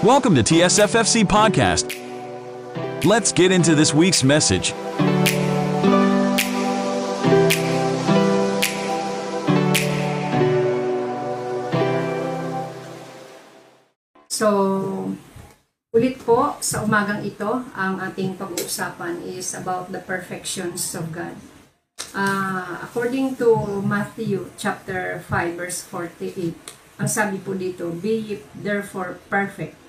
Welcome to TSFFC Podcast. Let's get into this week's message. So, ulit po sa umagang ito, ang ating pag-uusapan is about the perfections of God. Uh, according to Matthew chapter 5 verse 48, ang sabi po dito, Be ye therefore perfect,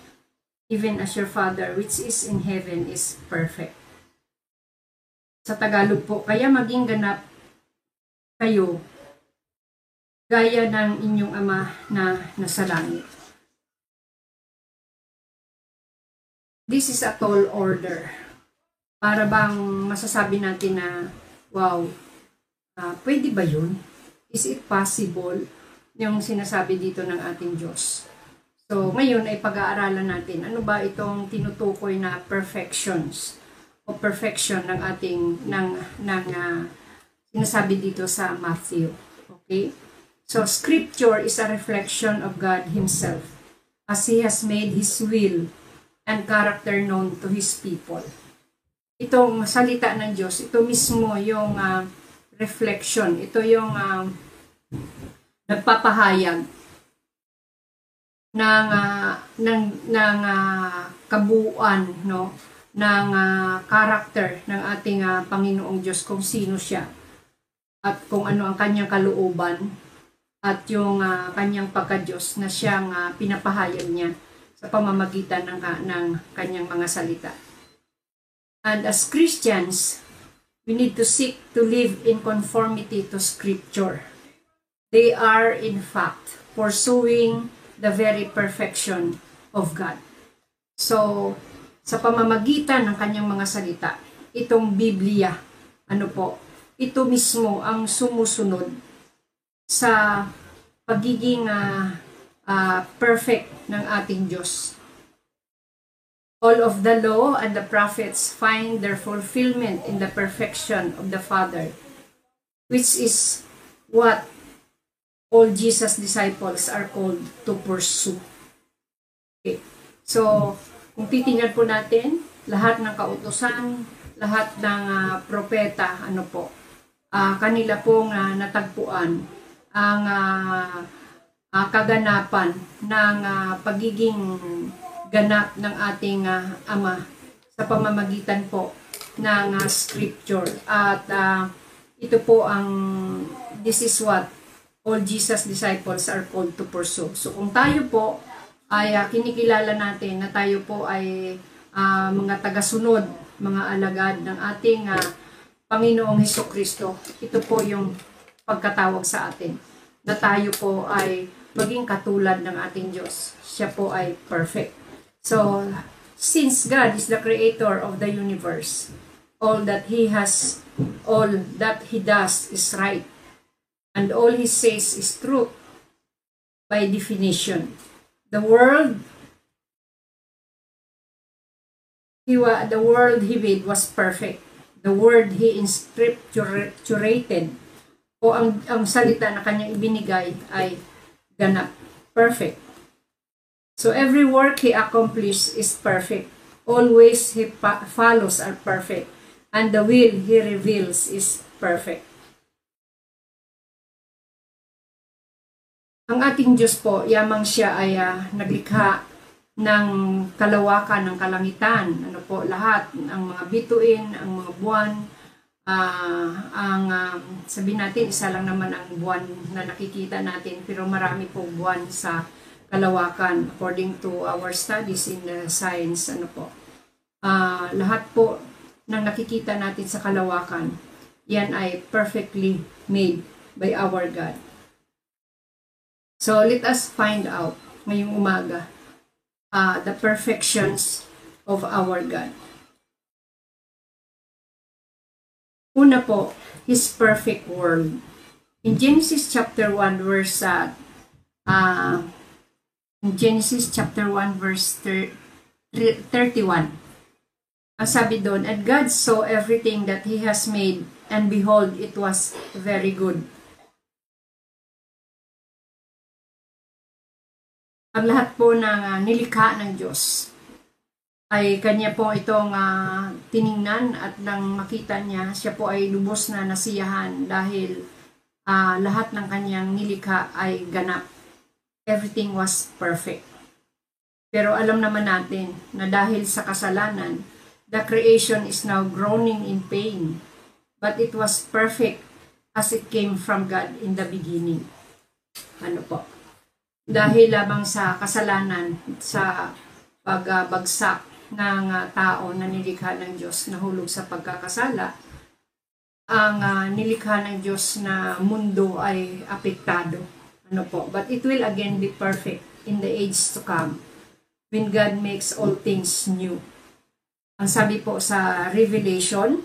even as your Father which is in heaven is perfect. Sa Tagalog po, kaya maging ganap kayo gaya ng inyong Ama na nasa langit. This is a tall order. Para bang masasabi natin na, wow, uh, pwede ba yun? Is it possible? Yung sinasabi dito ng ating Diyos. So, ngayon ay pag-aaralan natin, ano ba itong tinutukoy na perfections o perfection ng ating, ng, ng uh, sinasabi dito sa Matthew. Okay? So, scripture is a reflection of God Himself as He has made His will and character known to His people. Itong salita ng Diyos, ito mismo yung uh, reflection, ito yung uh, nagpapahayag ng uh, ng ng uh, kabuuan no ng uh, character ng ating uh, Panginoong Diyos kung sino siya at kung ano ang kanyang kalooban at yung uh, kanyang pagka-Diyos na siyang uh, pinapahayag niya sa pamamagitan ng, ng kanyang mga salita. And as Christians, we need to seek to live in conformity to Scripture. They are, in fact, pursuing the very perfection of God. So, sa pamamagitan ng kanyang mga salita, itong Biblia, ano po, ito mismo ang sumusunod sa pagiging uh, uh, perfect ng ating Diyos. All of the law and the prophets find their fulfillment in the perfection of the Father, which is what all Jesus' disciples are called to pursue. Okay. So, kung titingnan po natin, lahat ng kautosan, lahat ng uh, propeta, ano po, uh, kanila pong uh, natagpuan ang uh, uh, kaganapan ng uh, pagiging ganap ng ating uh, Ama sa pamamagitan po ng uh, scripture. At uh, ito po ang, this is what all Jesus disciples are called to pursue. So kung tayo po ay uh, kinikilala natin na tayo po ay uh, mga tagasunod, mga alagad ng ating uh, Panginoong Heso Kristo, ito po yung pagkatawag sa atin na tayo po ay maging katulad ng ating Diyos. Siya po ay perfect. So, since God is the creator of the universe, all that He has, all that He does is right. And all He says is truth by definition. The world he wa, the world he made was perfect. The word he inscripturated o ang, ang salita na kanyang ibinigay ay ganap. Perfect. So every work he accomplishes is perfect. Always he follows are perfect. And the will he reveals is perfect. Ang ating Diyos po, yamang siya ay uh, naglikha ng kalawakan ng kalangitan. Ano po, lahat, ang mga bituin, ang mga buwan, uh, ang uh, sabi natin isa lang naman ang buwan na nakikita natin pero marami pong buwan sa kalawakan according to our studies in the science ano po. Uh, lahat po ng nakikita natin sa kalawakan yan ay perfectly made by our God so let us find out ngayong umaga uh, the perfections of our God Una po, His perfect world. In Genesis chapter 1 verse uh, uh, in Genesis chapter 1 verse 31. Ang sabi doon, And God saw everything that He has made, and behold, it was very good. Ang lahat po ng uh, nilikha ng Diyos ay kanya po itong uh, tiningnan at nang makita niya, siya po ay lubos na nasiyahan dahil uh, lahat ng kanyang nilikha ay ganap. Everything was perfect. Pero alam naman natin na dahil sa kasalanan, the creation is now groaning in pain. But it was perfect as it came from God in the beginning. Ano po? Dahil lamang sa kasalanan, sa pagbagsak ng uh, tao na nilikha ng Diyos na hulog sa pagkakasala, ang uh, nilikha ng Diyos na mundo ay apektado. Ano po? But it will again be perfect in the age to come when God makes all things new. Ang sabi po sa Revelation,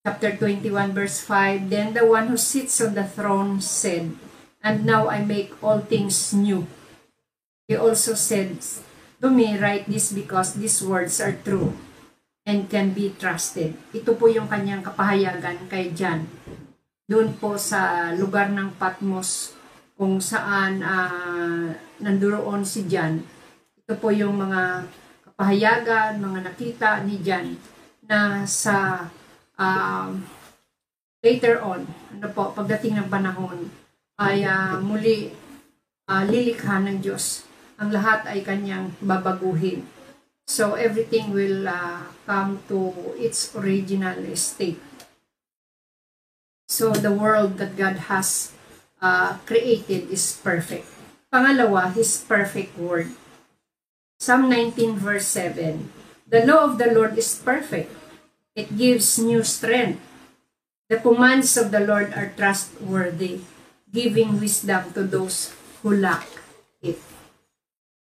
chapter 21, verse 5, Then the one who sits on the throne said, And now I make all things new. He also said to me, Write this because these words are true and can be trusted. Ito po yung kanyang kapahayagan kay John. Doon po sa lugar ng Patmos kung saan uh, nanduroon si John. Ito po yung mga kapahayagan, mga nakita ni John na sa uh, later on, ano po, pagdating ng panahon, ay uh, muli uh, lilikha ng Diyos. Ang lahat ay kanyang babaguhin. So everything will uh, come to its original state. So the world that God has uh, created is perfect. Pangalawa, His perfect word. Psalm 19 verse 7. The law of the Lord is perfect. It gives new strength. The commands of the Lord are trustworthy giving wisdom to those who lack it.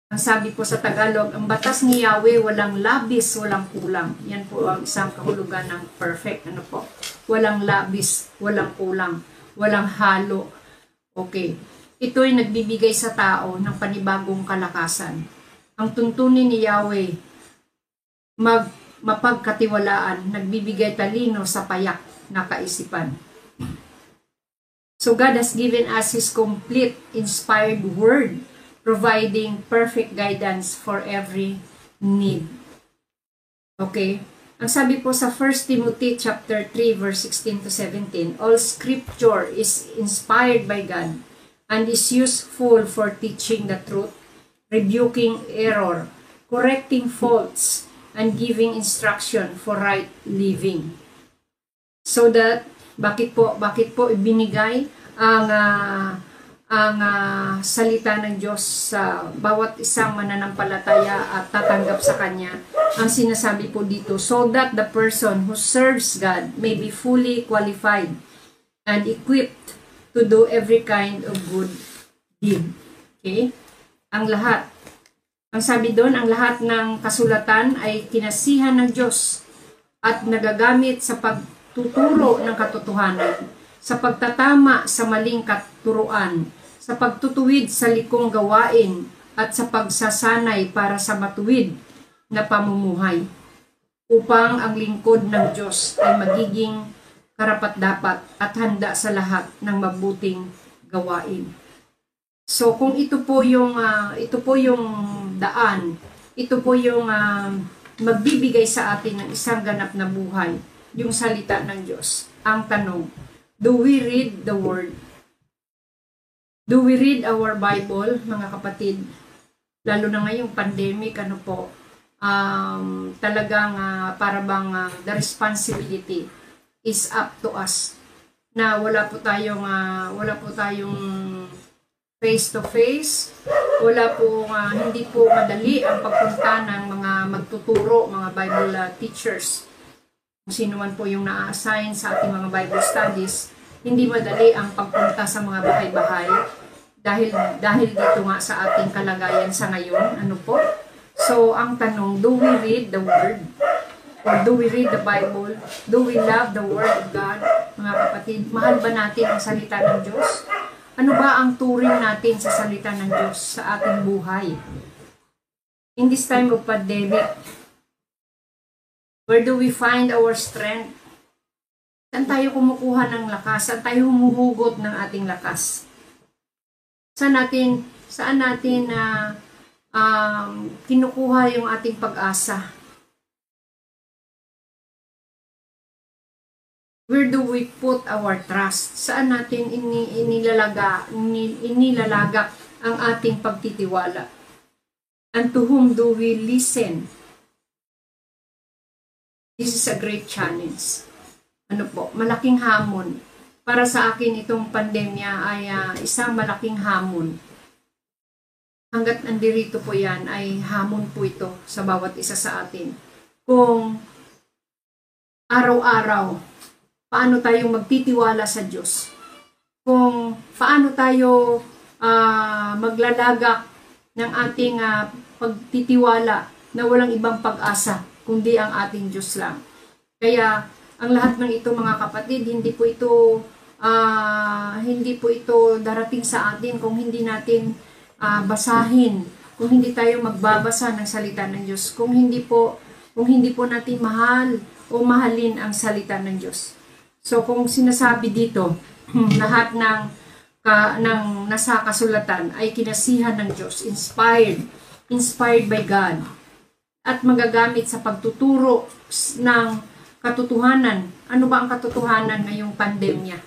Ang sabi po sa Tagalog, ang batas ni Yahweh walang labis, walang kulang. Yan po ang isang kahulugan ng perfect. Ano po? Walang labis, walang kulang, walang halo. Okay. Ito ay nagbibigay sa tao ng panibagong kalakasan. Ang tuntunin ni Yahweh, mag, mapagkatiwalaan, nagbibigay talino sa payak na kaisipan. So God has given us His complete inspired word, providing perfect guidance for every need. Okay? Ang sabi po sa 1 Timothy chapter 3 verse 16 to 17, all scripture is inspired by God and is useful for teaching the truth, rebuking error, correcting faults, and giving instruction for right living. So that bakit po bakit po ibinigay ang uh, ang uh, salita ng Diyos sa bawat isang mananampalataya at tatanggap sa Kanya. Ang sinasabi po dito, so that the person who serves God may be fully qualified and equipped to do every kind of good deed. Okay? Ang lahat. Ang sabi doon, ang lahat ng kasulatan ay kinasihan ng Diyos at nagagamit sa pagtuturo ng katotohanan sa pagtatama sa maling katuruan, sa pagtutuwid sa likong gawain, at sa pagsasanay para sa matuwid na pamumuhay, upang ang lingkod ng Diyos ay magiging karapat-dapat at handa sa lahat ng mabuting gawain. So kung ito po yung uh, ito po yung daan, ito po yung uh, magbibigay sa atin ng isang ganap na buhay, yung salita ng Diyos. Ang tanong, Do we read the Word? Do we read our Bible, mga kapatid? Lalo na ngayong pandemic, ano po, um, talagang uh, para bang uh, the responsibility is up to us na wala po tayong uh, wala po tayong face to face wala po uh, hindi po madali ang pagpunta ng mga magtuturo mga Bible uh, teachers sino man po yung na-assign sa ating mga Bible studies, hindi madali ang pagpunta sa mga bahay-bahay dahil dahil dito nga sa ating kalagayan sa ngayon. Ano po? So, ang tanong, do we read the Word? Or do we read the Bible? Do we love the Word of God? Mga kapatid, mahal ba natin ang salita ng Diyos? Ano ba ang turing natin sa salita ng Diyos sa ating buhay? In this time of pandemic, Where do we find our strength? Saan tayo kumukuha ng lakas? Saan tayo humuhugot ng ating lakas? Saan natin, saan natin uh, um, kinukuha yung ating pag-asa? Where do we put our trust? Saan natin ini, inilalaga, ini, inilalagak ang ating pagtitiwala? And to whom do we listen? This is a great challenge. Ano po, malaking hamon. Para sa akin itong pandemya ay uh, isang malaking hamon. Hanggat nandirito po yan ay hamon po ito sa bawat isa sa atin. Kung araw-araw paano tayo magtitiwala sa Diyos. Kung paano tayo uh, maglalagak ng ating uh, pagtitiwala na walang ibang pag-asa kundi ang ating Diyos lang. Kaya ang lahat ng ito mga kapatid, hindi po ito uh, hindi po ito darating sa atin kung hindi natin uh, basahin, kung hindi tayo magbabasa ng salita ng Diyos, kung hindi po kung hindi po natin mahal o mahalin ang salita ng Diyos. So kung sinasabi dito, lahat ng ka, ng nasa kasulatan ay kinasihan ng Diyos, inspired, inspired by God, at magagamit sa pagtuturo ng katotohanan. Ano ba ang katotohanan ngayong pandemya?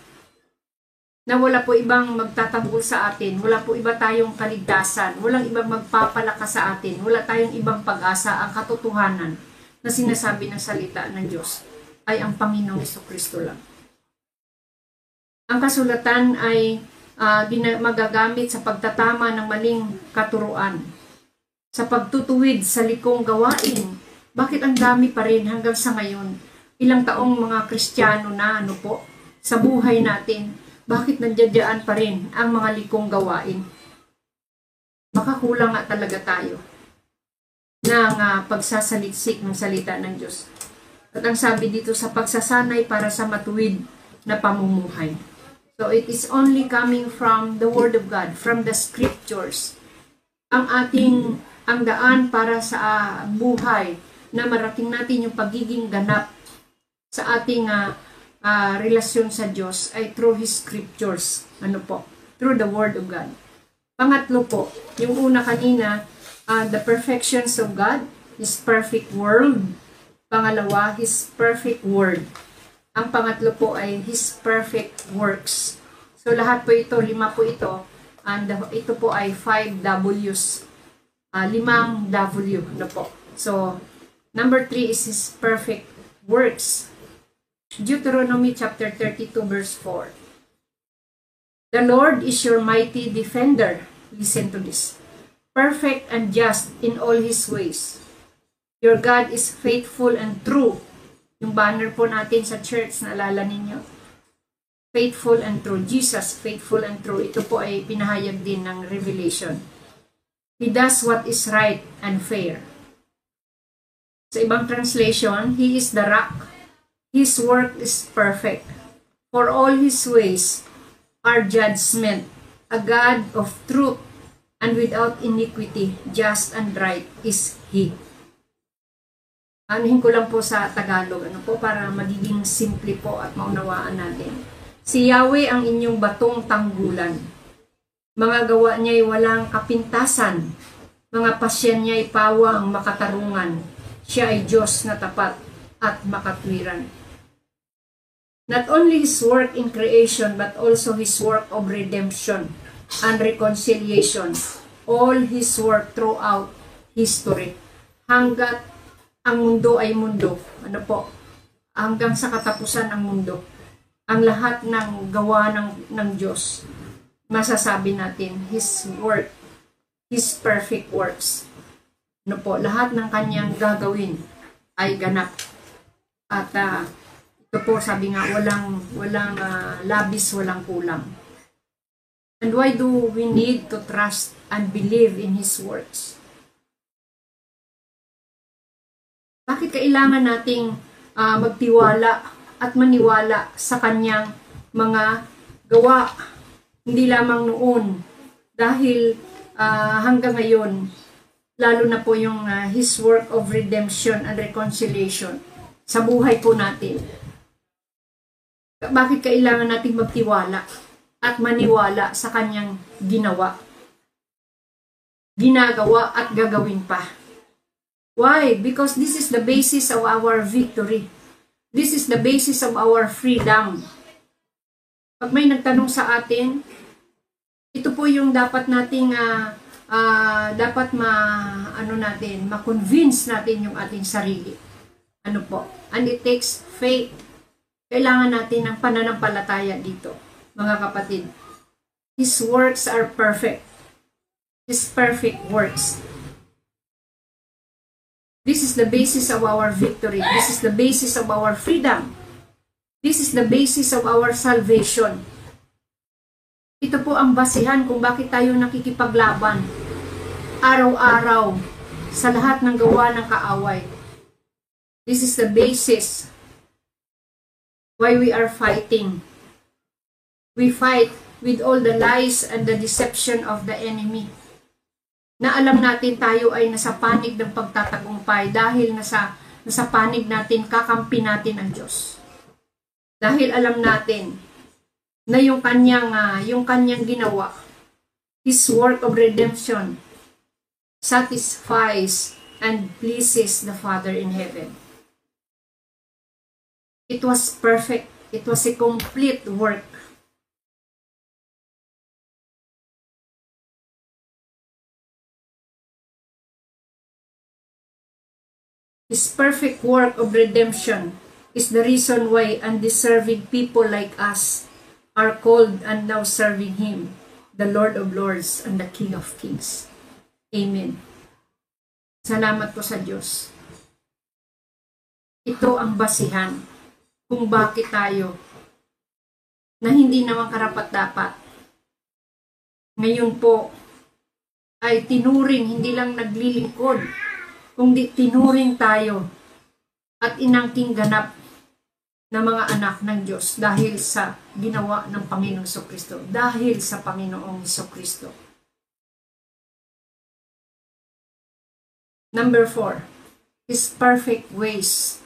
Na wala po ibang magtatanggol sa atin, wala po iba tayong kaligtasan, walang ibang magpapalakas sa atin, wala tayong ibang pag-asa, ang katotohanan na sinasabi ng salita ng Diyos ay ang Panginoong Kristo lang. Ang kasulatan ay uh, magagamit sa pagtatama ng maling katuruan, sa pagtutuwid sa likong gawain. Bakit ang dami pa rin hanggang sa ngayon? Ilang taong mga Kristiyano na ano po, sa buhay natin, bakit nandiyan pa rin ang mga likong gawain? Baka kulang nga talaga tayo ng uh, pagsasaliksik ng salita ng Diyos. At ang sabi dito sa pagsasanay para sa matuwid na pamumuhay. So it is only coming from the Word of God, from the Scriptures. Ang ating, ang daan para sa uh, buhay na marating natin yung pagiging ganap sa ating uh, uh, relasyon sa Diyos ay through His Scriptures. Ano po? Through the Word of God. Pangatlo po, yung una kanina, uh, the perfections of God, His perfect world. Pangalawa, His perfect word. Ang pangatlo po ay His perfect works. So lahat po ito, lima po ito. And ito po ay 5 W's. Uh, limang W na po. So, number 3 is His perfect works. Deuteronomy chapter 32 verse 4. The Lord is your mighty defender. Listen to this. Perfect and just in all His ways. Your God is faithful and true yung banner po natin sa church, naalala ninyo? Faithful and true. Jesus, faithful and true. Ito po ay pinahayag din ng Revelation. He does what is right and fair. Sa ibang translation, He is the rock. His work is perfect. For all His ways are judgment. A God of truth and without iniquity, just and right is He anuhin ko lang po sa Tagalog, ano po, para magiging simple po at maunawaan natin. Si Yahweh ang inyong batong tanggulan. Mga gawa niya ay walang kapintasan. Mga pasyan niya ay pawang makatarungan. Siya ay Diyos na tapat at makatwiran. Not only His work in creation, but also His work of redemption and reconciliation. All His work throughout history. Hanggat ang mundo ay mundo. Ano po? Hanggang sa katapusan ang mundo. Ang lahat ng gawa ng, ng Diyos, masasabi natin, His work, His perfect works. Ano po? Lahat ng kanyang gagawin ay ganap. At uh, ito po, sabi nga, walang, walang uh, labis, walang kulang. And why do we need to trust and believe in His works? Bakit kailangan nating uh, magtiwala at maniwala sa kanyang mga gawa? Hindi lamang noon. Dahil uh, hanggang ngayon, lalo na po yung uh, His work of redemption and reconciliation sa buhay po natin. Bakit kailangan nating magtiwala at maniwala sa kanyang ginawa? ginagawa at gagawin pa. Why? Because this is the basis of our victory. This is the basis of our freedom. Pag may nagtanong sa atin, ito po yung dapat nating uh, uh, dapat ma ano natin, ma-convince natin yung ating sarili. Ano po? And it takes faith. Kailangan natin ng pananampalataya dito, mga kapatid. His works are perfect. His perfect works. This is the basis of our victory. This is the basis of our freedom. This is the basis of our salvation. Ito po ang basihan kung bakit tayo nakikipaglaban araw-araw sa lahat ng gawa ng kaaway. This is the basis why we are fighting. We fight with all the lies and the deception of the enemy. Na alam natin tayo ay nasa panig ng pagtatagumpay dahil nasa, nasa panig natin, kakampi natin ang Diyos. Dahil alam natin na yung kanyang, uh, yung kanyang ginawa, His work of redemption, satisfies and pleases the Father in heaven. It was perfect. It was a complete work His perfect work of redemption is the reason why undeserving people like us are called and now serving Him, the Lord of Lords and the King of Kings. Amen. Salamat po sa Diyos. Ito ang basihan kung bakit tayo na hindi naman karapat-dapat. Ngayon po ay tinuring, hindi lang naglilingkod, kundi tinuring tayo at inangking ganap na mga anak ng Diyos dahil sa ginawa ng Panginoong Kristo, dahil sa Panginoong Kristo. Number four, His perfect ways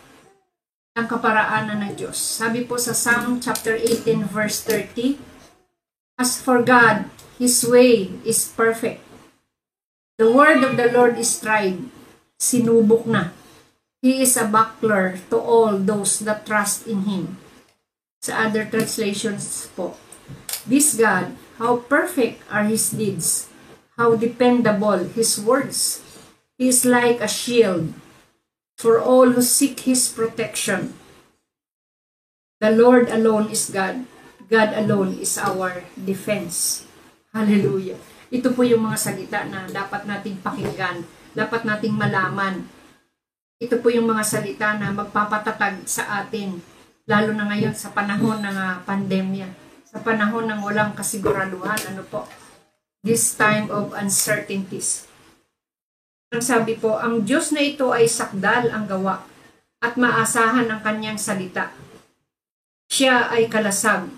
ang kaparaanan ng Diyos. Sabi po sa Psalm chapter 18 verse 30, As for God, His way is perfect. The word of the Lord is tried sinubok na. He is a buckler to all those that trust in Him. Sa other translations po, This God, how perfect are His deeds, how dependable His words. He is like a shield for all who seek His protection. The Lord alone is God. God alone is our defense. Hallelujah. Ito po yung mga salita na dapat nating pakinggan dapat nating malaman. Ito po yung mga salita na magpapatatag sa atin, lalo na ngayon sa panahon ng uh, pandemya, sa panahon ng walang kasiguraduhan, ano po, this time of uncertainties. Ang sabi po, ang Diyos na ito ay sakdal ang gawa at maasahan ang kanyang salita. Siya ay kalasag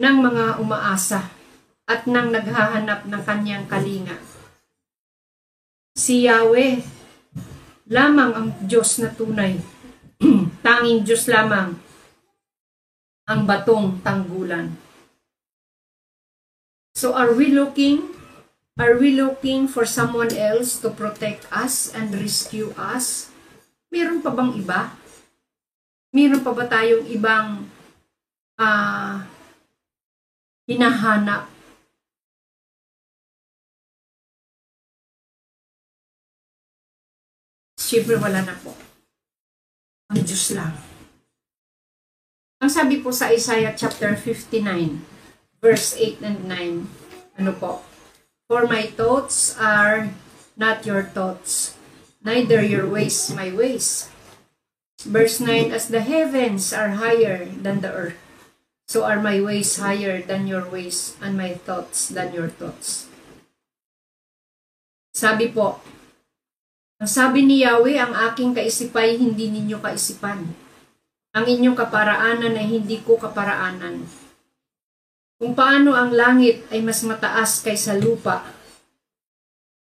ng mga umaasa at nang naghahanap ng kanyang kalinga si Yahweh lamang ang Diyos na tunay. Tanging Diyos lamang ang batong tanggulan. So are we looking are we looking for someone else to protect us and rescue us? Meron pa bang iba? Meron pa ba tayong ibang uh, hinahanap Siyempre wala na po. Ang Diyos lang. Ang sabi po sa Isaiah chapter 59, verse 8 and 9, ano po? For my thoughts are not your thoughts, neither your ways my ways. Verse 9, As the heavens are higher than the earth, so are my ways higher than your ways, and my thoughts than your thoughts. Sabi po, sabi ni Yahweh, ang aking kaisipay hindi ninyo kaisipan. Ang inyong kaparaanan ay hindi ko kaparaanan. Kung paano ang langit ay mas mataas kaysa lupa,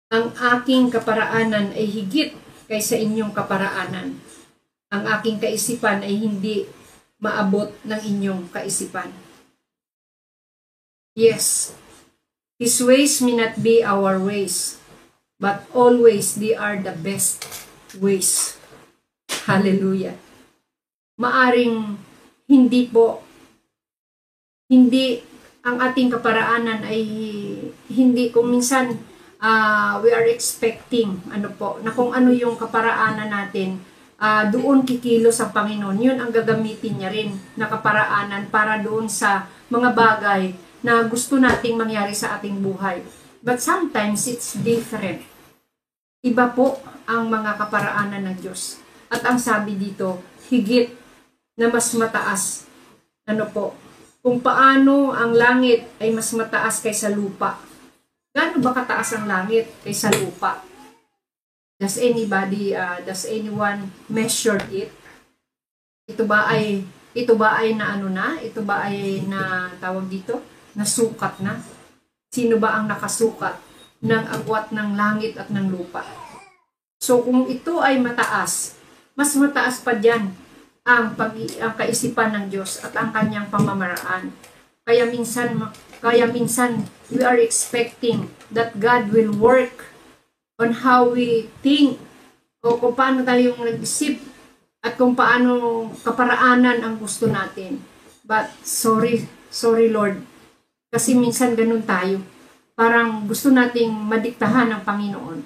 ang aking kaparaanan ay higit kaysa inyong kaparaanan. Ang aking kaisipan ay hindi maabot ng inyong kaisipan. Yes, His ways may not be our ways but always they are the best ways. Hallelujah. Maaring hindi po hindi ang ating kaparaanan ay hindi kung minsan uh, we are expecting ano po na kung ano yung kaparaanan natin uh, doon kikilos ang Panginoon yun ang gagamitin niya rin na kaparaanan para doon sa mga bagay na gusto nating mangyari sa ating buhay but sometimes it's different iba po ang mga kaparaanan ng Diyos at ang sabi dito higit na mas mataas ano po kung paano ang langit ay mas mataas kaysa lupa. Gaano ba kataas ang langit kaysa lupa? Does anybody, uh, does anyone measure it? Ito ba ay, ito ba ay na ano na? Ito ba ay na tawag dito? Nasukat na? Sino ba ang nakasukat ng agwat ng langit at ng lupa? So kung ito ay mataas, mas mataas pa diyan ang, pag, ang kaisipan ng Diyos at ang kanyang pamamaraan. Kaya minsan, kaya minsan we are expecting that God will work on how we think o kung paano tayong nag-isip at kung paano kaparaanan ang gusto natin. But sorry, sorry Lord. Kasi minsan ganun tayo. Parang gusto nating madiktahan ng Panginoon.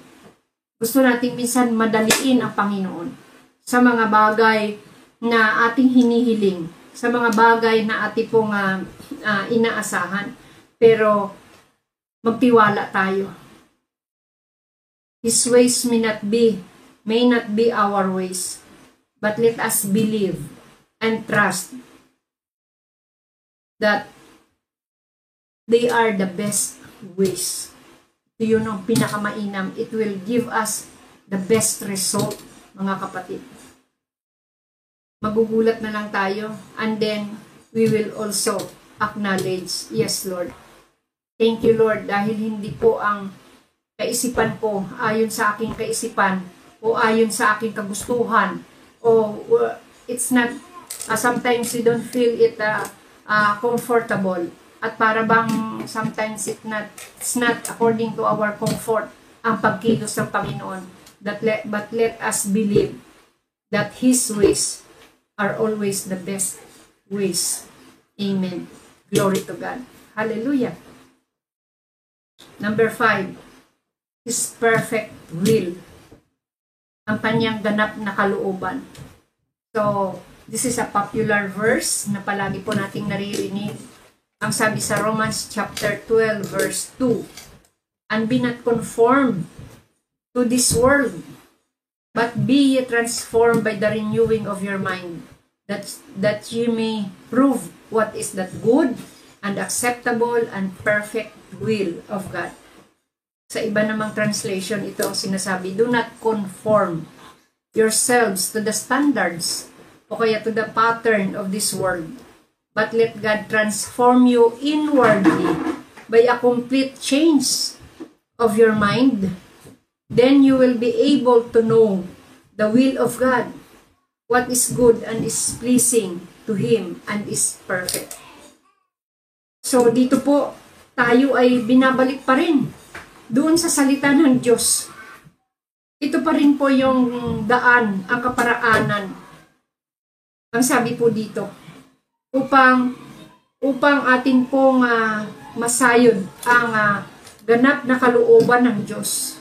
Gusto nating minsan madaliin ang Panginoon sa mga bagay na ating hinihiling sa mga bagay na ating pong uh, uh, inaasahan. Pero magtiwala tayo. His ways may not be, may not be our ways. But let us believe and trust that they are the best ways. Ito yun ang pinakamainam. It will give us the best result, mga kapatid magugulat na lang tayo and then we will also acknowledge, yes Lord. Thank you Lord dahil hindi po ang kaisipan ko ayon sa aking kaisipan o ayon sa aking kagustuhan o uh, it's not uh, sometimes we don't feel it uh, uh, comfortable at para bang sometimes it not it's not according to our comfort ang pagkilos ng Panginoon that let, but let us believe that His ways are always the best ways. Amen. Glory to God. Hallelujah. Number five, His perfect will. Ang kanyang ganap na kalooban. So, this is a popular verse na palagi po nating naririnig. Ang sabi sa Romans chapter 12 verse 2, And be not conformed to this world, but be ye transformed by the renewing of your mind, that, that ye may prove what is that good and acceptable and perfect will of God. Sa iba namang translation, ito ang sinasabi, do not conform yourselves to the standards o kaya to the pattern of this world, but let God transform you inwardly by a complete change of your mind then you will be able to know the will of God, what is good and is pleasing to Him and is perfect. So dito po, tayo ay binabalik pa rin doon sa salita ng Diyos. Ito pa rin po yung daan, ang kaparaanan. Ang sabi po dito, upang upang atin pong uh, masayod ang uh, ganap na kalooban ng Diyos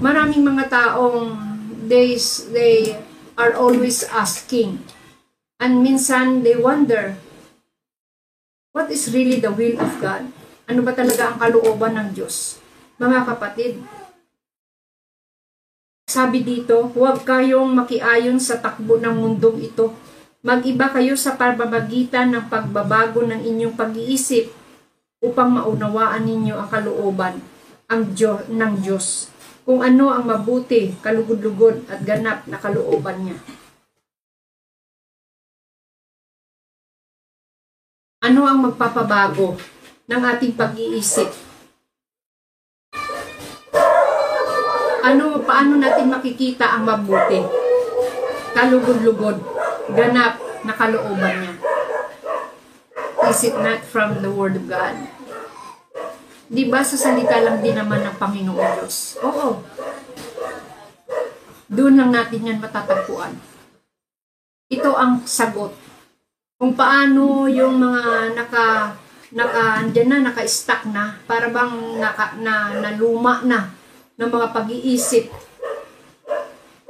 maraming mga taong they, they are always asking. And minsan they wonder, what is really the will of God? Ano ba talaga ang kalooban ng Diyos? Mga kapatid, sabi dito, huwag kayong makiayon sa takbo ng mundong ito. Mag-iba kayo sa pamamagitan ng pagbabago ng inyong pag-iisip upang maunawaan ninyo ang kalooban ang Diyos, ng Diyos kung ano ang mabuti, kalugod-lugod at ganap na kalooban niya. Ano ang magpapabago ng ating pag-iisip? Ano, paano natin makikita ang mabuti? Kalugod-lugod, ganap na kalooban niya. Is it not from the Word of God? Di ba sa salita lang din naman ng Panginoong Diyos? Oo. Doon lang natin yan matatagpuan. Ito ang sagot. Kung paano yung mga naka naka andyan na naka-stack na para bang naka, na naluma na ng mga pag-iisip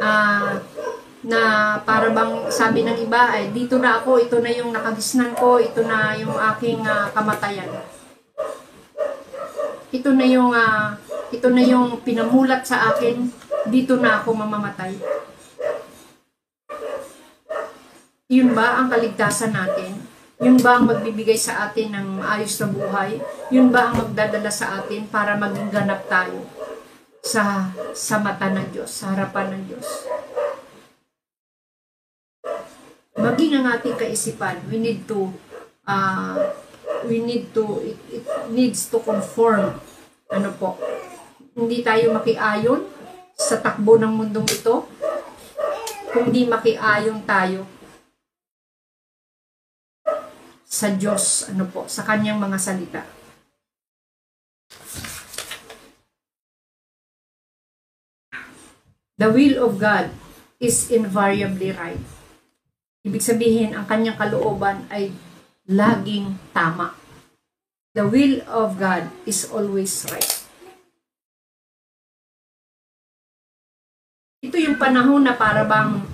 ah na para bang sabi ng iba ay dito na ako, ito na yung nakagisnan ko, ito na yung aking ah, kamatayan. Ito na yung ah, ito na yung pinamulat sa akin, dito na ako mamamatay. Yun ba ang kaligtasan natin? Yun ba ang magbibigay sa atin ng ayos na buhay? Yun ba ang magdadala sa atin para maging ganap tayo sa sa mata ng Diyos, sa harapan ng Diyos? Maging ang ating kaisipan, we need to uh, we need to it, it needs to conform. Ano po? Hindi tayo makiayon sa takbo ng mundong ito kundi makiayon tayo sa Diyos ano po sa kanyang mga salita. The will of God is invariably right Ibig sabihin, ang kanyang kalooban ay laging tama. The will of God is always right. Ito yung panahon na para bang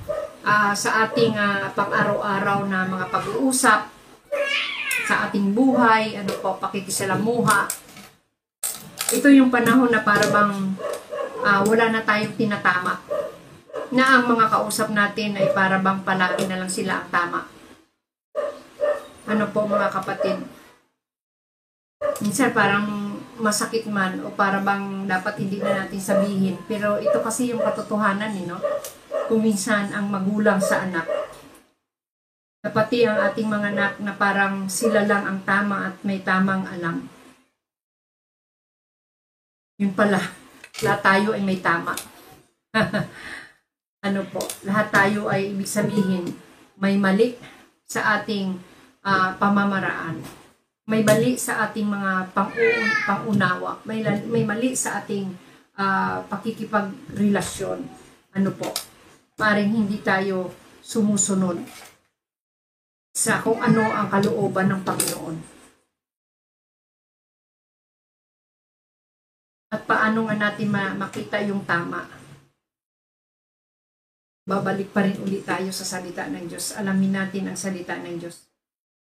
uh, sa ating uh, pang-araw-araw na mga pag-uusap, sa ating buhay, ano po, pakikisalamuha. Ito yung panahon na para bang uh, wala na tayong tinatama na ang mga kausap natin ay para bang palagi na lang sila ang tama. Ano po mga kapatid? Minsan parang masakit man o para bang dapat hindi na natin sabihin. Pero ito kasi yung katotohanan eh, no? Kung minsan ang magulang sa anak. Kapati ang ating mga anak na parang sila lang ang tama at may tamang alam. Yun pala, lahat tayo ay may tama. ano po, lahat tayo ay ibig sabihin may mali sa ating uh, pamamaraan. May mali sa ating mga pang pangunawa. May, may mali sa ating uh, pakikipagrelasyon. Ano po, paring hindi tayo sumusunod sa kung ano ang kalooban ng Panginoon. At paano nga natin makita yung tama babalik pa rin ulit tayo sa salita ng Diyos. Alamin natin ang salita ng Diyos.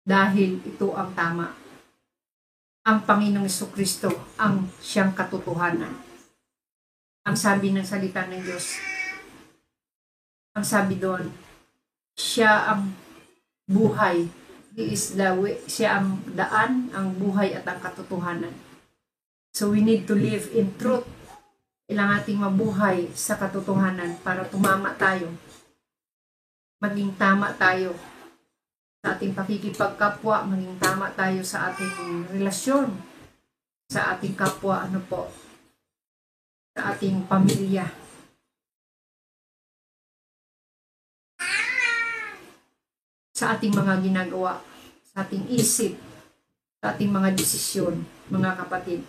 Dahil ito ang tama. Ang Panginoong Kristo ang siyang katotohanan. Ang sabi ng salita ng Diyos, ang sabi doon, siya ang buhay. He is the way. Siya ang daan, ang buhay at ang katotohanan. So we need to live in truth Kailangan ating mabuhay sa katotohanan para tumama tayo. Maging tama tayo sa ating pakikipagkapwa, maging tama tayo sa ating relasyon sa ating kapwa, ano po, sa ating pamilya. Sa ating mga ginagawa, sa ating isip, sa ating mga desisyon, mga kapatid.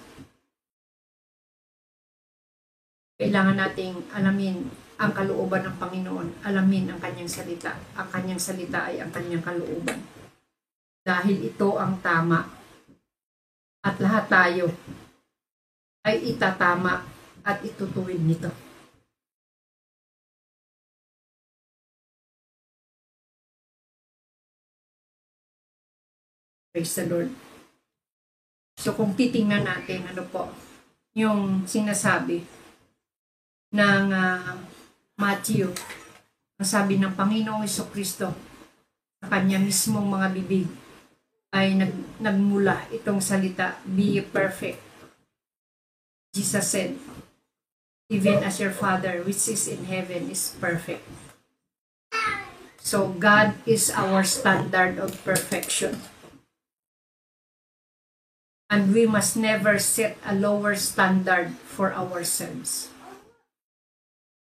Kailangan nating alamin ang kalooban ng Panginoon, alamin ang kanyang salita. Ang kanyang salita ay ang kanyang kalooban. Dahil ito ang tama. At lahat tayo ay itatama at itutuwid nito. Praise the Lord. So kung titingnan natin, ano po, yung sinasabi, ng uh, Matthew. Ang sabi ng Panginoong Iso Kristo sa kanya mismong mga bibig ay nag, nagmula itong salita, Be perfect. Jesus said, Even as your Father which is in heaven is perfect. So God is our standard of perfection. And we must never set a lower standard for ourselves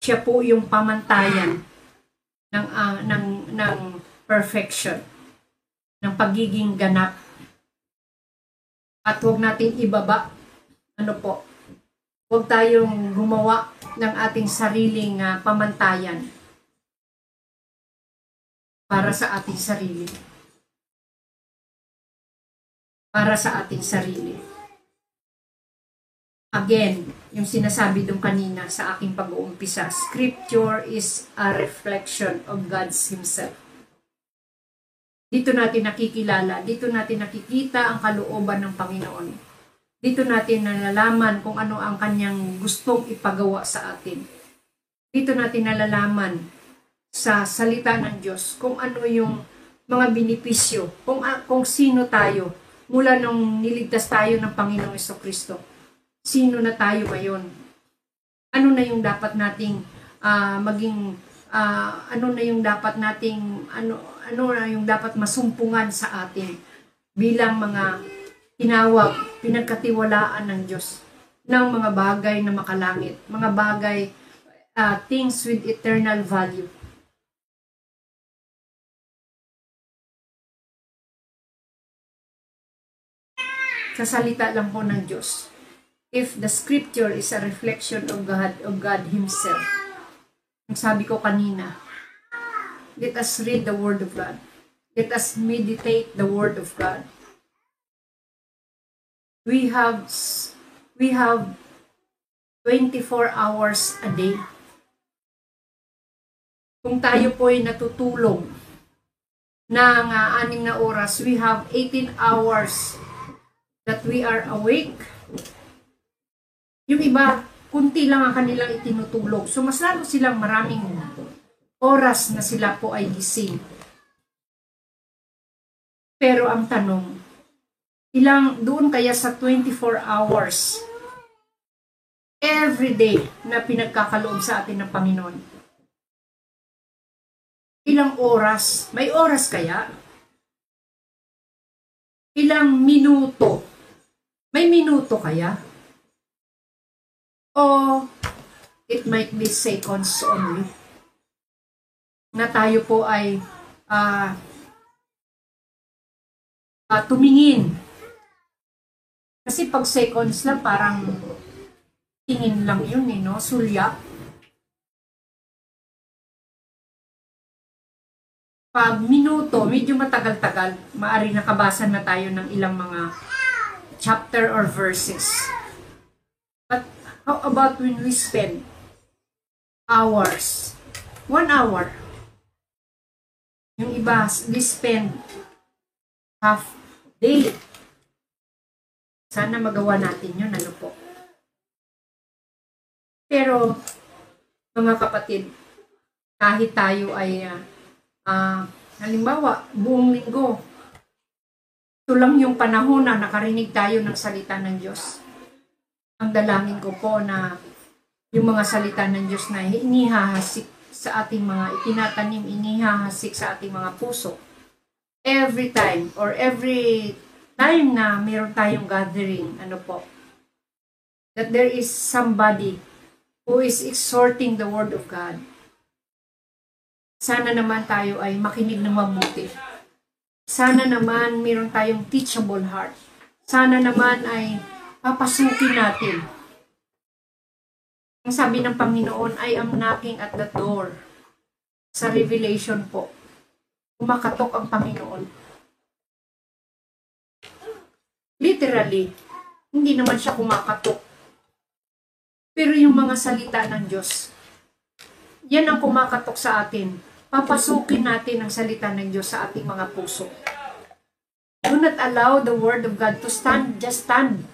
siya po yung pamantayan ng uh, ng ng perfection ng pagiging ganap at huwag natin ibaba ano po, huwag tayong gumawa ng ating sariling uh, pamantayan para sa ating sarili. Para sa ating sarili. Again, yung sinasabi doon kanina sa aking pag-uumpisa, Scripture is a reflection of God's Himself. Dito natin nakikilala, dito natin nakikita ang kalooban ng Panginoon. Dito natin nalalaman kung ano ang kanyang gustong ipagawa sa atin. Dito natin nalalaman sa salita ng Diyos kung ano yung mga binipisyo, kung, kung sino tayo mula nung niligtas tayo ng Panginoong Kristo sino na tayo ngayon. Ano na yung dapat nating uh, maging uh, ano na yung dapat nating ano ano na yung dapat masumpungan sa atin bilang mga tinawag, pinagkatiwalaan ng Diyos ng mga bagay na makalangit, mga bagay uh, things with eternal value. Sa salita lang po ng Diyos if the scripture is a reflection of God, of God Himself. Ang sabi ko kanina, let us read the Word of God. Let us meditate the Word of God. We have we have 24 hours a day. Kung tayo po ay natutulong ng uh, anim na oras, we have 18 hours that we are awake yung iba, kunti lang ang kanilang itinutulog. So mas lalo silang maraming oras na sila po ay gising. Pero ang tanong, ilang doon kaya sa 24 hours every day na pinagkakaloob sa atin ng Panginoon? Ilang oras? May oras kaya? Ilang minuto? May minuto kaya? O it might be seconds only na tayo po ay uh, uh, tumingin. Kasi pag seconds lang, parang tingin lang yun eh, no? Sulya. Pag minuto, medyo matagal-tagal, maari nakabasa na tayo ng ilang mga chapter or verses. How about when we spend hours? One hour. Yung iba, we spend half day. Sana magawa natin yun, ano po. Pero, mga kapatid, kahit tayo ay, uh, uh, halimbawa, buong linggo, ito lang yung panahon na nakarinig tayo ng salita ng Diyos ang dalangin ko po na yung mga salita ng Diyos na inihahasik sa ating mga itinatanim, inihahasik sa ating mga puso. Every time or every time na meron tayong gathering, ano po, that there is somebody who is exhorting the Word of God. Sana naman tayo ay makinig ng mabuti. Sana naman meron tayong teachable heart. Sana naman ay papasukin natin. Ang sabi ng Panginoon, I am knocking at the door. Sa Revelation po, kumakatok ang Panginoon. Literally, hindi naman siya kumakatok. Pero yung mga salita ng Diyos, yan ang kumakatok sa atin. Papasukin natin ang salita ng Diyos sa ating mga puso. Do not allow the Word of God to stand, just stand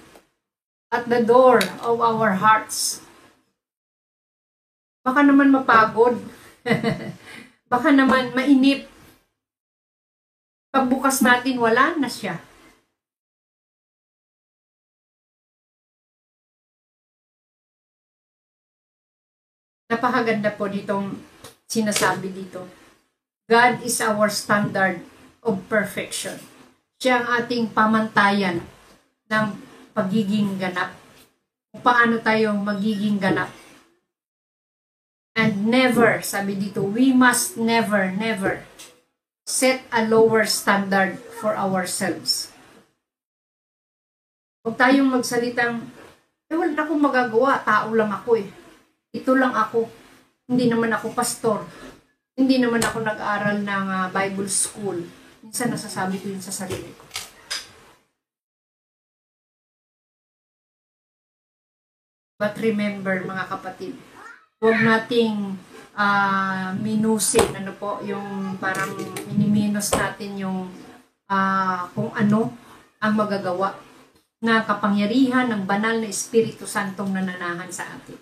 at the door of our hearts. Baka naman mapagod. Baka naman mainip. Pagbukas natin, wala na siya. Napakaganda po ditong sinasabi dito. God is our standard of perfection. Siya ang ating pamantayan ng pagiging ganap. Kung paano tayo magiging ganap. And never, sabi dito, we must never, never set a lower standard for ourselves. Huwag tayong magsalitang Eh, wala akong magagawa. Tao lang ako eh. Ito lang ako. Hindi naman ako pastor. Hindi naman ako nag-aral ng ah, Bible school. Minsan nasasabi ko yun sa sarili ko. But remember, mga kapatid, huwag nating ah, minusin, ano po, yung parang miniminos natin yung ah, kung ano ang magagawa na kapangyarihan ng banal na Espiritu Santong nananahan sa atin.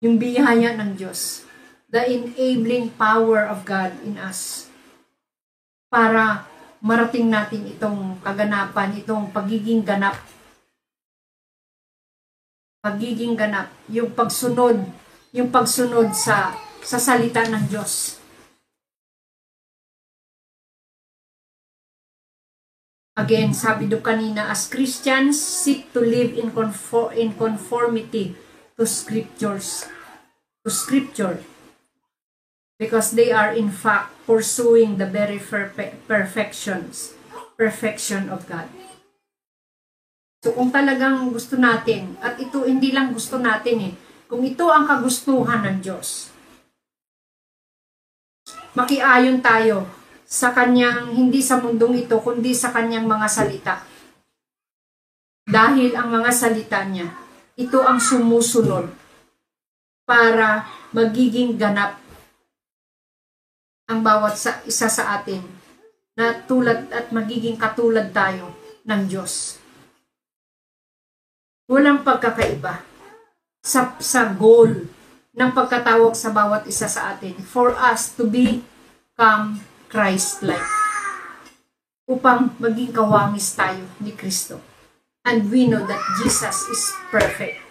Yung biyaya ng Diyos, the enabling power of God in us para marating natin itong kaganapan, itong pagiging ganap pagiging ganap, yung pagsunod, yung pagsunod sa sa salita ng Diyos. Again, sabi do kanina, as Christians seek to live in conform in conformity to scriptures, to scripture. Because they are in fact pursuing the very perfe- perfections, perfection of God. So kung talagang gusto natin, at ito hindi lang gusto natin eh, kung ito ang kagustuhan ng Diyos, makiayon tayo sa kanyang, hindi sa mundong ito, kundi sa kanyang mga salita. Dahil ang mga salita niya, ito ang sumusunod para magiging ganap ang bawat sa, isa sa atin na tulad at magiging katulad tayo ng Diyos walang pagkakaiba sa, sa goal ng pagkatawag sa bawat isa sa atin for us to become Christ-like upang maging kawangis tayo ni Kristo. And we know that Jesus is perfect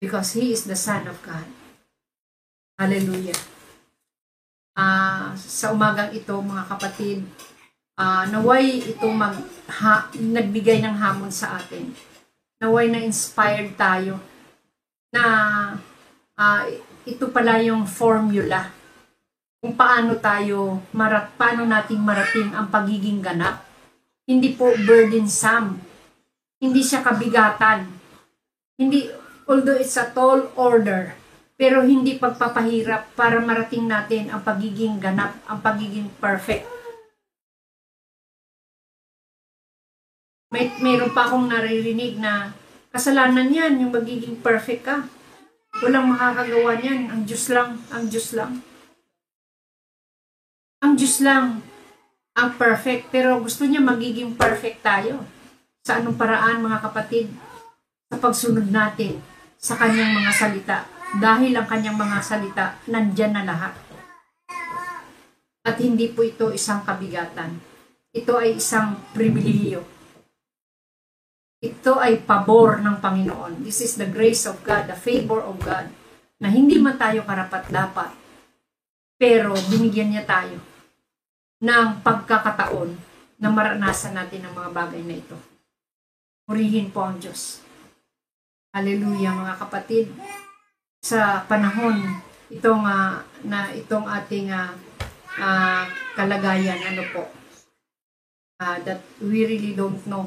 because He is the Son of God. Hallelujah. Ah, sa umagang ito, mga kapatid, uh, naway ito mag, ha, nagbigay ng hamon sa atin. Naway na inspired tayo na uh, ito pala yung formula kung paano tayo marat paano nating marating ang pagiging ganap. Hindi po burdensome. Hindi siya kabigatan. Hindi although it's a tall order, pero hindi pagpapahirap para marating natin ang pagiging ganap, ang pagiging perfect May, mayroon pa akong naririnig na kasalanan yan, yung magiging perfect ka. Walang makakagawa niyan. Ang Diyos lang, ang Diyos lang. Ang Diyos lang ang perfect. Pero gusto niya magiging perfect tayo. Sa anong paraan, mga kapatid? Sa pagsunod natin sa kanyang mga salita. Dahil ang kanyang mga salita, nandyan na lahat. At hindi po ito isang kabigatan. Ito ay isang pribilehiyo ito ay pabor ng Panginoon. This is the grace of God, the favor of God, na hindi man tayo karapat-dapat, pero binigyan niya tayo ng pagkakataon na maranasan natin ang mga bagay na ito. Purihin po ang Diyos. Hallelujah mga kapatid. Sa panahon itong uh, na itong ating uh, uh, kalagayan ano po uh, that we really don't know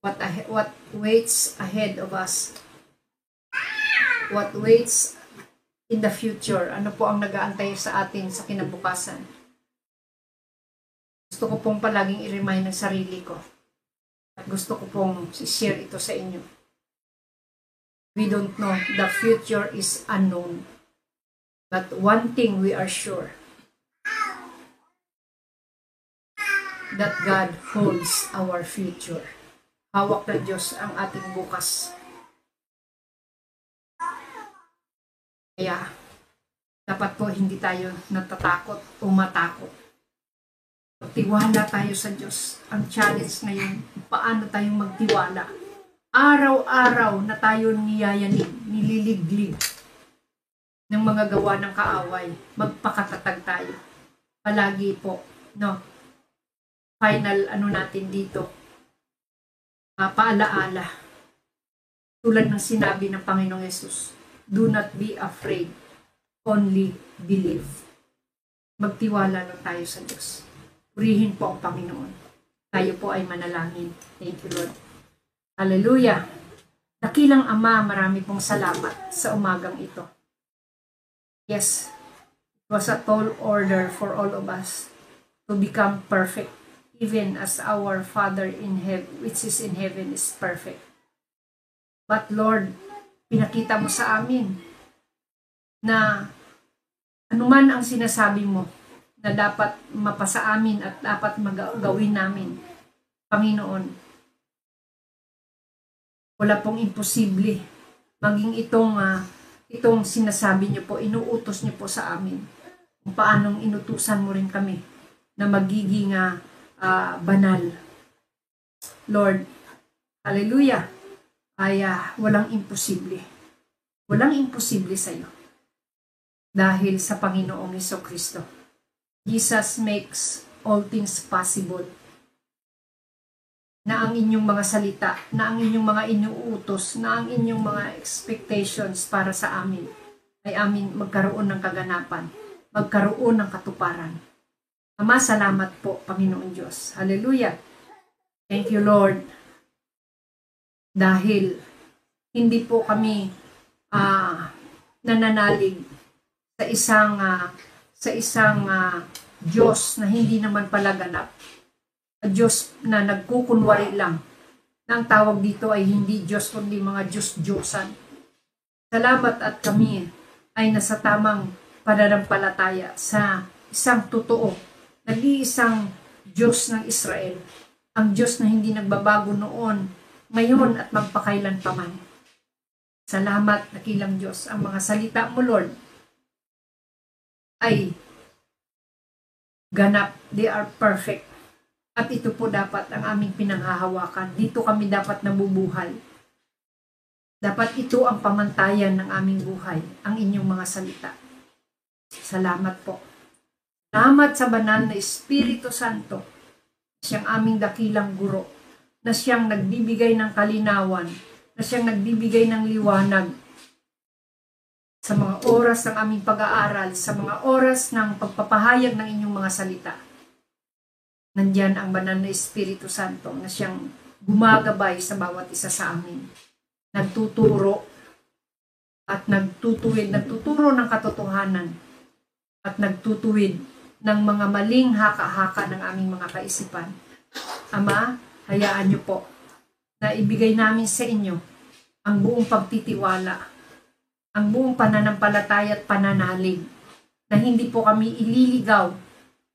what what waits ahead of us. What waits in the future. Ano po ang nag-aantay sa atin sa kinabukasan. Gusto ko pong palaging i-remind ng sarili ko. At gusto ko pong share ito sa inyo. We don't know. The future is unknown. But one thing we are sure. That God holds our future hawak ng Diyos ang ating bukas. Kaya, dapat po hindi tayo natatakot o matakot. Magtiwala tayo sa Diyos. Ang challenge ngayon, paano tayong magtiwala. Araw-araw na tayo niyayanig, nililiglig ng mga gawa ng kaaway. Magpakatatag tayo. Palagi po, no? Final ano natin dito, uh, paalaala. Tulad ng sinabi ng Panginoong Yesus, do not be afraid, only believe. Magtiwala lang tayo sa Diyos. Purihin po ang Panginoon. Tayo po ay manalangin. Thank you, Lord. Hallelujah. Dakilang Ama, marami pong salamat sa umagang ito. Yes, it was a tall order for all of us to become perfect, even as our Father in heaven, which is in heaven, is perfect. But Lord, pinakita mo sa amin na anuman ang sinasabi mo na dapat mapasa amin at dapat magawin namin, Panginoon, wala pong imposible. Maging itong uh, itong sinasabi niyo po, inuutos niyo po sa amin. Kung paanong inutusan mo rin kami na magiging uh, uh, banal. Lord, hallelujah, ay uh, walang imposible. Walang imposible sa iyo. Dahil sa Panginoong Iso Kristo. Jesus makes all things possible na ang inyong mga salita, na ang inyong mga inuutos, na ang inyong mga expectations para sa amin ay amin magkaroon ng kaganapan, magkaroon ng katuparan. Ama, salamat po, Panginoon Diyos. Hallelujah. Thank you, Lord. Dahil hindi po kami uh, nananalig sa isang uh, sa isang uh, Diyos na hindi naman pala ganap Diyos na nagkukunwari lang. Ang tawag dito ay hindi Diyos kundi mga Diyos-Diyosan. Salamat at kami ay nasa tamang pananampalataya sa isang totoo, nag-iisang Diyos ng Israel. Ang Diyos na hindi nagbabago noon, ngayon at magpakailan pa man. Salamat, nakilang Diyos. Ang mga salita mo, Lord, ay ganap. They are perfect at ito po dapat ang aming pinanghahawakan. Dito kami dapat nabubuhay. Dapat ito ang pamantayan ng aming buhay, ang inyong mga salita. Salamat po. Salamat sa banal na Espiritu Santo, siyang aming dakilang guro, na siyang nagbibigay ng kalinawan, na siyang nagbibigay ng liwanag sa mga oras ng aming pag-aaral, sa mga oras ng pagpapahayag ng inyong mga salita nandyan ang banal na Espiritu Santo na siyang gumagabay sa bawat isa sa amin. Nagtuturo at nagtutuwid, nagtuturo ng katotohanan at nagtutuwid ng mga maling haka-haka ng aming mga kaisipan. Ama, hayaan niyo po na ibigay namin sa inyo ang buong pagtitiwala, ang buong pananampalataya at pananalig na hindi po kami ililigaw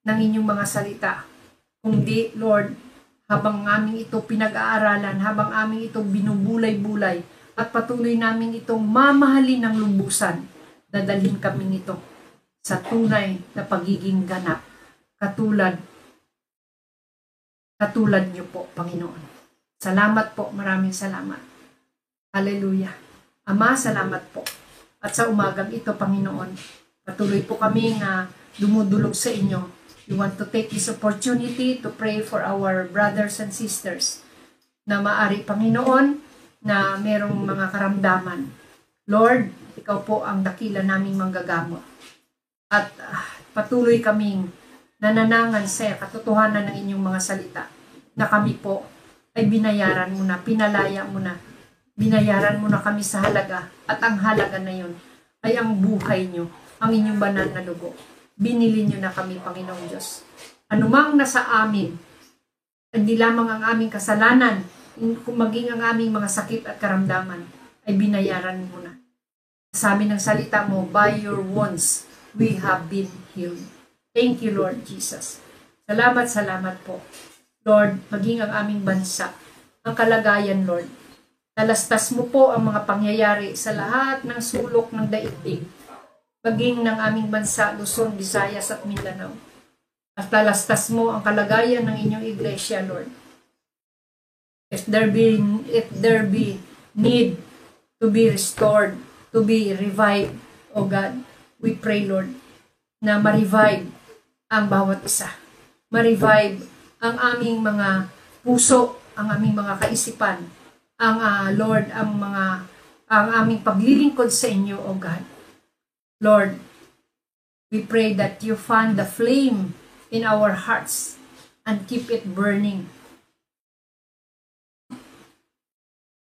ng inyong mga salita kundi, Lord, habang aming ito pinag-aaralan, habang aming ito binubulay-bulay, at patuloy namin itong mamahalin ng lubusan, dadalhin kami nito sa tunay na pagiging ganap, katulad, katulad niyo po, Panginoon. Salamat po, maraming salamat. Hallelujah. Ama, salamat po. At sa umagang ito, Panginoon, patuloy po kami nga dumudulog sa inyo We want to take this opportunity to pray for our brothers and sisters na maari, Panginoon, na merong mga karamdaman. Lord, ikaw po ang dakila naming manggagamot. At uh, patuloy kaming nananangan sa katotohanan ng inyong mga salita na kami po ay binayaran mo na, pinalaya mo na, binayaran mo na kami sa halaga at ang halaga na yun ay ang buhay nyo, ang inyong banal na dugo binili niyo na kami, Panginoong Diyos. Anumang nasa amin, hindi lamang ang aming kasalanan, kung maging ang aming mga sakit at karamdaman, ay binayaran mo na. Sabi ng salita mo, by your wounds, we have been healed. Thank you, Lord Jesus. Salamat, salamat po. Lord, maging ang aming bansa, ang kalagayan, Lord. Nalastas mo po ang mga pangyayari sa lahat ng sulok ng daigdig maging ng aming bansa, Luzon, Visayas at Mindanao. At talastas mo ang kalagayan ng inyong iglesia, Lord. If there be, if there be need to be restored, to be revived, O God, we pray, Lord, na ma-revive ang bawat isa. Ma-revive ang aming mga puso, ang aming mga kaisipan, ang uh, Lord, ang mga ang aming paglilingkod sa inyo, O God. Lord, we pray that you fan the flame in our hearts and keep it burning.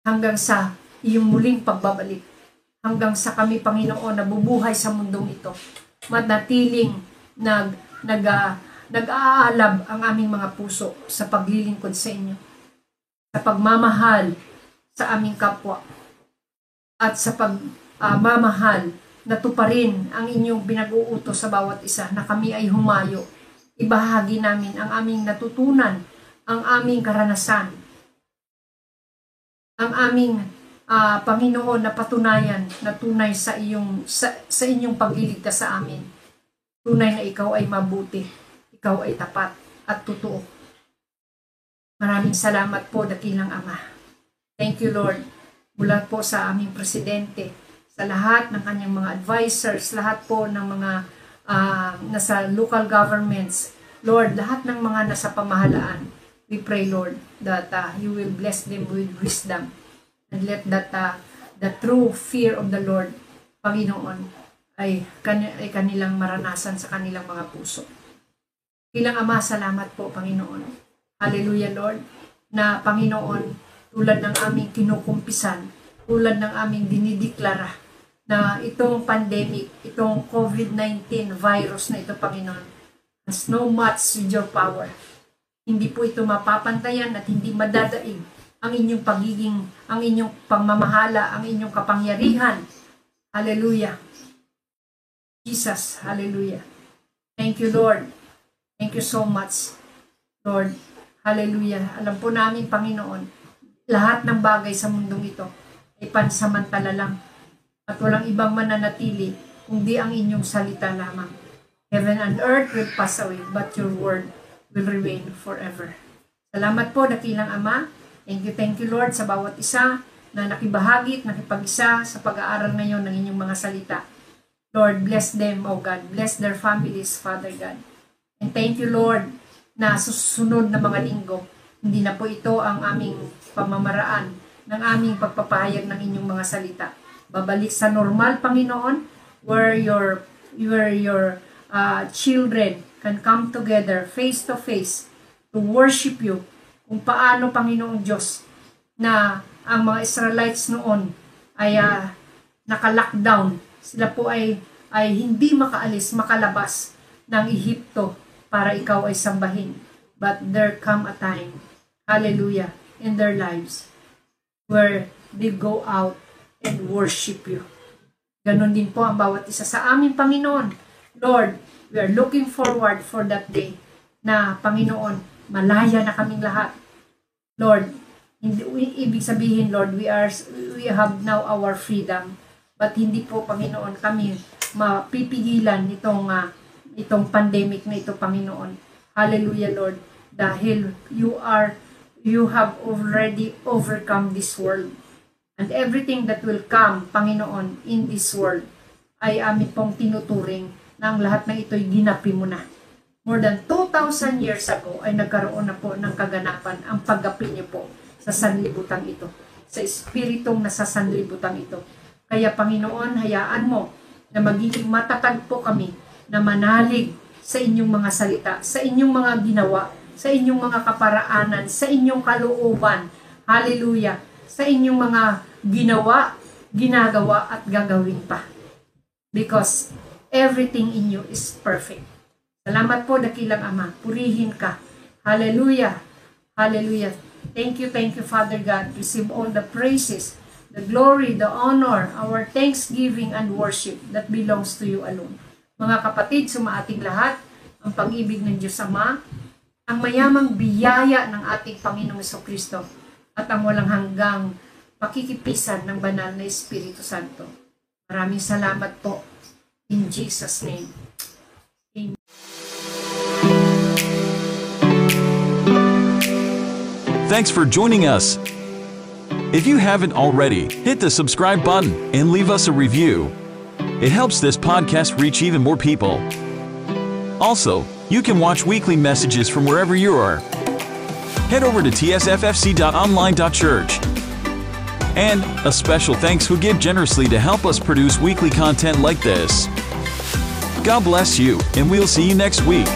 Hanggang sa iyong muling pagbabalik Hanggang sa kami, Panginoon, nabubuhay sa mundong ito. Manatiling nag, nag, uh, nag-aalab ang aming mga puso sa paglilingkod sa inyo. Sa pagmamahal sa aming kapwa. At sa pagmamahal uh, na tuparin ang inyong pinag-uutos sa bawat isa na kami ay humayo. Ibahagi namin ang aming natutunan, ang aming karanasan, ang aming uh, Panginoon na patunayan na tunay sa iyong sa, sa inyong pagliligtas sa amin. Tunay na ikaw ay mabuti, ikaw ay tapat at totoo. Maraming salamat po, dakilang Ama. Thank you, Lord. Mula po sa aming presidente, sa lahat ng kanyang mga advisors, lahat po ng mga uh, nasa local governments, Lord, lahat ng mga nasa pamahalaan, We pray, Lord, that uh, you will bless them with wisdom and let that uh, the true fear of the Lord, Panginoon, ay, kan ay kanilang maranasan sa kanilang mga puso. Bilang Ama, salamat po, Panginoon. Hallelujah, Lord, na Panginoon, tulad ng aming kinukumpisan, tulad ng aming dinideklara, na itong pandemic, itong COVID-19 virus na ito, Panginoon, has no match with your power hindi po ito mapapantayan at hindi madadaig ang inyong pagiging, ang inyong pangmamahala, ang inyong kapangyarihan. Hallelujah. Jesus, hallelujah. Thank you, Lord. Thank you so much, Lord. Hallelujah. Alam po namin, Panginoon, lahat ng bagay sa mundong ito ay pansamantala lang at walang ibang mananatili kundi ang inyong salita lamang. Heaven and earth will pass away, but your word will remain forever. Salamat po, dakilang Ama. Thank you, thank you Lord sa bawat isa na nakibahagi at nakipag-isa sa pag-aaral ngayon ng inyong mga salita. Lord, bless them, O God. Bless their families, Father God. And thank you, Lord, na susunod na mga linggo, hindi na po ito ang aming pamamaraan ng aming pagpapahayag ng inyong mga salita. Babalik sa normal, Panginoon, where your, where your uh, children can come together face to face to worship you kung paano Panginoong Diyos na ang mga Israelites noon ay uh, naka-lockdown. Sila po ay, ay hindi makaalis, makalabas ng Ehipto para ikaw ay sambahin. But there come a time, hallelujah, in their lives where they go out and worship you. Ganon din po ang bawat isa sa aming Panginoon. Lord, We are looking forward for that day na Panginoon, malaya na kaming lahat. Lord, hindi, ibig sabihin, Lord, we are we have now our freedom. But hindi po, Panginoon, kami mapipigilan itong uh, itong pandemic na ito, Panginoon. Hallelujah, Lord. Dahil you are you have already overcome this world. And everything that will come, Panginoon, in this world ay amin pong tinuturing ang lahat ng ito'y ginapi mo na. More than 2,000 years ago ay nagkaroon na po ng kaganapan ang paggapi niyo po sa sanlibutan ito, sa espiritong nasa sanlibutan ito. Kaya Panginoon, hayaan mo na magiging matatag po kami na manalig sa inyong mga salita, sa inyong mga ginawa, sa inyong mga kaparaanan, sa inyong kalooban. Hallelujah! Sa inyong mga ginawa, ginagawa at gagawin pa. Because Everything in you is perfect. Salamat po, dakilang Ama. Purihin ka. Hallelujah. Hallelujah. Thank you, thank you, Father God. Receive all the praises, the glory, the honor, our thanksgiving and worship that belongs to you alone. Mga kapatid, sumaating lahat, ang pag-ibig ng Diyos Ama, ang mayamang biyaya ng ating Panginoong Kristo at ang walang hanggang pakikipisan ng banal na Espiritu Santo. Maraming salamat po In Jesus' name. Thanks for joining us. If you haven't already, hit the subscribe button and leave us a review. It helps this podcast reach even more people. Also, you can watch weekly messages from wherever you are. Head over to tsffc.online.church. And a special thanks who give generously to help us produce weekly content like this. God bless you, and we'll see you next week.